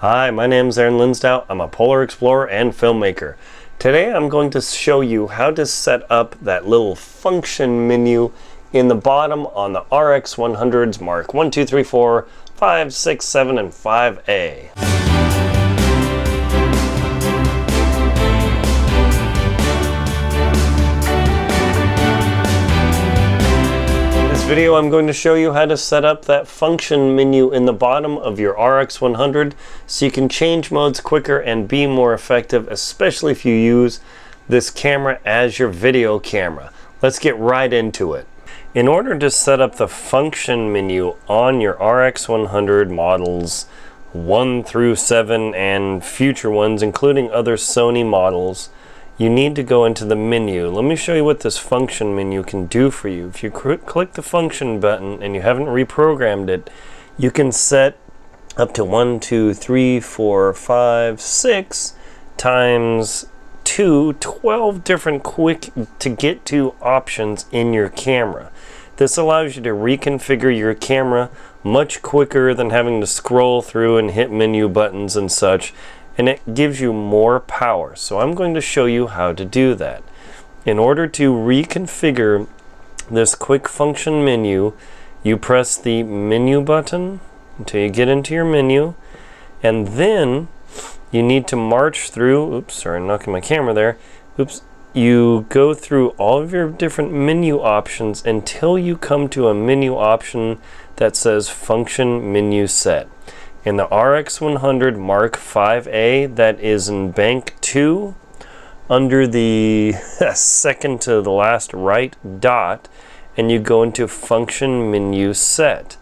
Hi, my name is Aaron Linsdau. I'm a polar explorer and filmmaker. Today I'm going to show you how to set up that little function menu in the bottom on the RX 100s Mark 1, 2, 3, 4, 5, 6, 7, and 5A. Video I'm going to show you how to set up that function menu in the bottom of your RX 100 so you can change modes quicker and be more effective especially if you use this camera as your video camera. Let's get right into it. In order to set up the function menu on your RX 100 models 1 through 7 and future ones including other Sony models you need to go into the menu. Let me show you what this function menu can do for you. If you click the function button and you haven't reprogrammed it, you can set up to one, two, three, four, five, six times two, 12 different quick to get to options in your camera. This allows you to reconfigure your camera much quicker than having to scroll through and hit menu buttons and such and it gives you more power. So I'm going to show you how to do that. In order to reconfigure this quick function menu, you press the menu button until you get into your menu, and then you need to march through, oops, sorry, I'm knocking my camera there, oops, you go through all of your different menu options until you come to a menu option that says function menu set in the RX 100 Mark 5A that is in bank 2 under the second to the last right dot and you go into function menu set.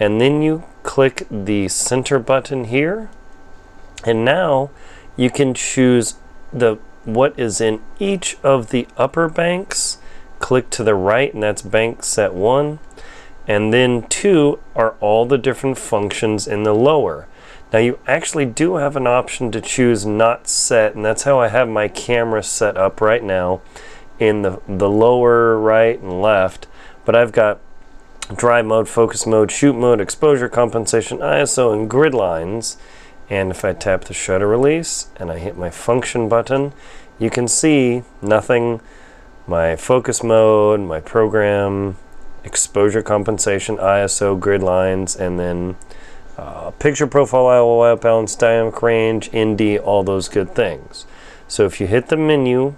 And then you click the center button here. And now you can choose the what is in each of the upper banks. Click to the right and that's bank set 1 and then two are all the different functions in the lower. Now you actually do have an option to choose not set, and that's how I have my camera set up right now in the, the lower right and left. But I've got drive mode, focus mode, shoot mode, exposure compensation, ISO, and grid lines. And if I tap the shutter release and I hit my function button, you can see nothing, my focus mode, my program, exposure compensation, ISO, grid lines, and then uh, picture profile, white balance, dynamic range, ND, all those good things. So if you hit the menu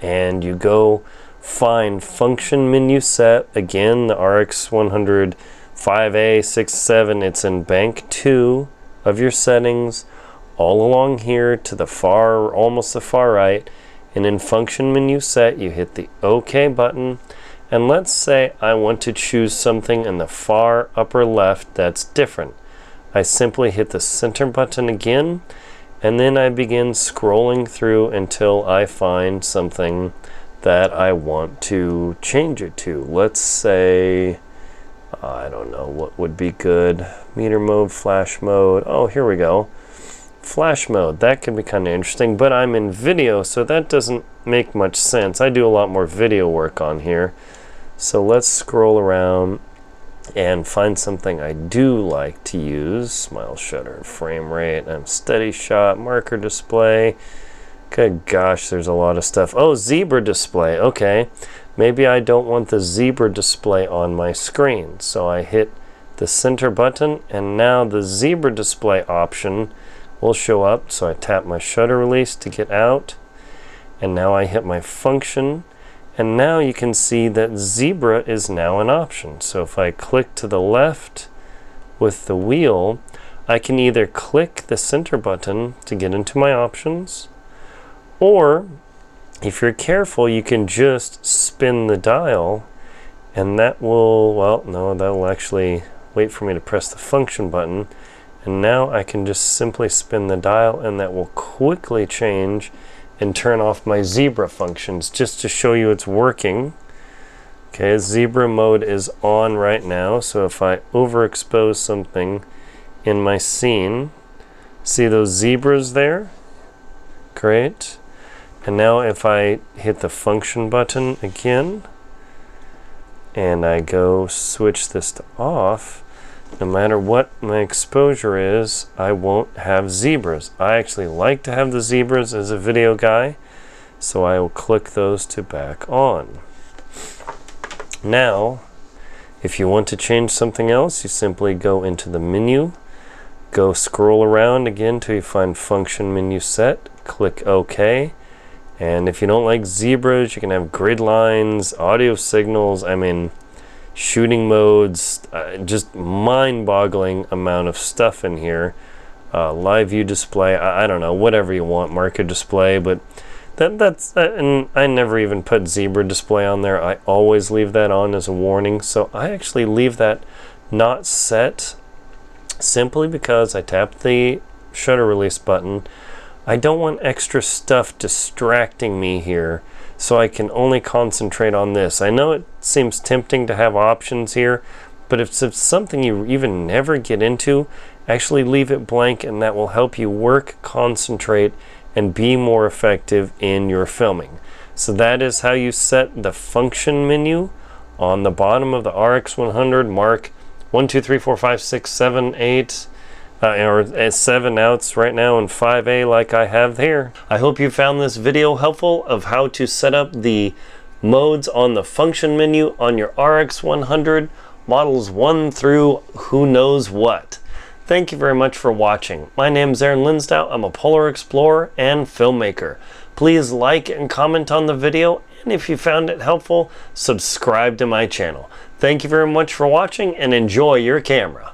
and you go find function menu set, again, the RX 100 5A, 6, 7, it's in bank 2 of your settings, all along here to the far, almost the far right. And in function menu set, you hit the OK button and let's say I want to choose something in the far upper left that's different. I simply hit the center button again, and then I begin scrolling through until I find something that I want to change it to. Let's say, I don't know, what would be good? Meter mode, flash mode. Oh, here we go. Flash mode, that can be kind of interesting, but I'm in video, so that doesn't make much sense. I do a lot more video work on here. So let's scroll around and find something I do like to use. Smile shutter, frame rate, and steady shot, marker display. Good gosh, there's a lot of stuff. Oh, zebra display. Okay. Maybe I don't want the zebra display on my screen. So I hit the center button and now the zebra display option will show up. So I tap my shutter release to get out. And now I hit my function and now you can see that zebra is now an option. So if I click to the left with the wheel, I can either click the center button to get into my options, or if you're careful, you can just spin the dial and that will, well, no, that will actually wait for me to press the function button. And now I can just simply spin the dial and that will quickly change and turn off my zebra functions just to show you it's working. Okay, zebra mode is on right now, so if I overexpose something in my scene, see those zebras there? Great. And now if I hit the function button again, and I go switch this to off, no matter what my exposure is, I won't have zebras. I actually like to have the zebras as a video guy, so I will click those to back on. Now, if you want to change something else, you simply go into the menu, go scroll around again till you find function menu set, click OK. And if you don't like zebras, you can have grid lines, audio signals. I mean, shooting modes, uh, just mind-boggling amount of stuff in here. Uh, live view display, I, I, don't know, whatever you want, marker display, but that that's uh, and I never even put zebra display on there. I always leave that on as a warning. So I actually leave that not set simply because I tap the shutter release button. I don't want extra stuff distracting me here so I can only concentrate on this. I know it seems tempting to have options here, but if it's something you even never get into, actually leave it blank and that will help you work, concentrate, and be more effective in your filming. So that is how you set the function menu on the bottom of the RX100 mark 1, 2, 3, 4, 5, 6, 7, 8, uh, or uh, seven outs right now in 5A like I have here. I hope you found this video helpful of how to set up the modes on the function menu on your RX 100 models 1 through who knows what. Thank you very much for watching. My name is Aaron Linsdau. I'm a polar explorer and filmmaker. Please like and comment on the video and if you found it helpful, subscribe to my channel. Thank you very much for watching and enjoy your camera.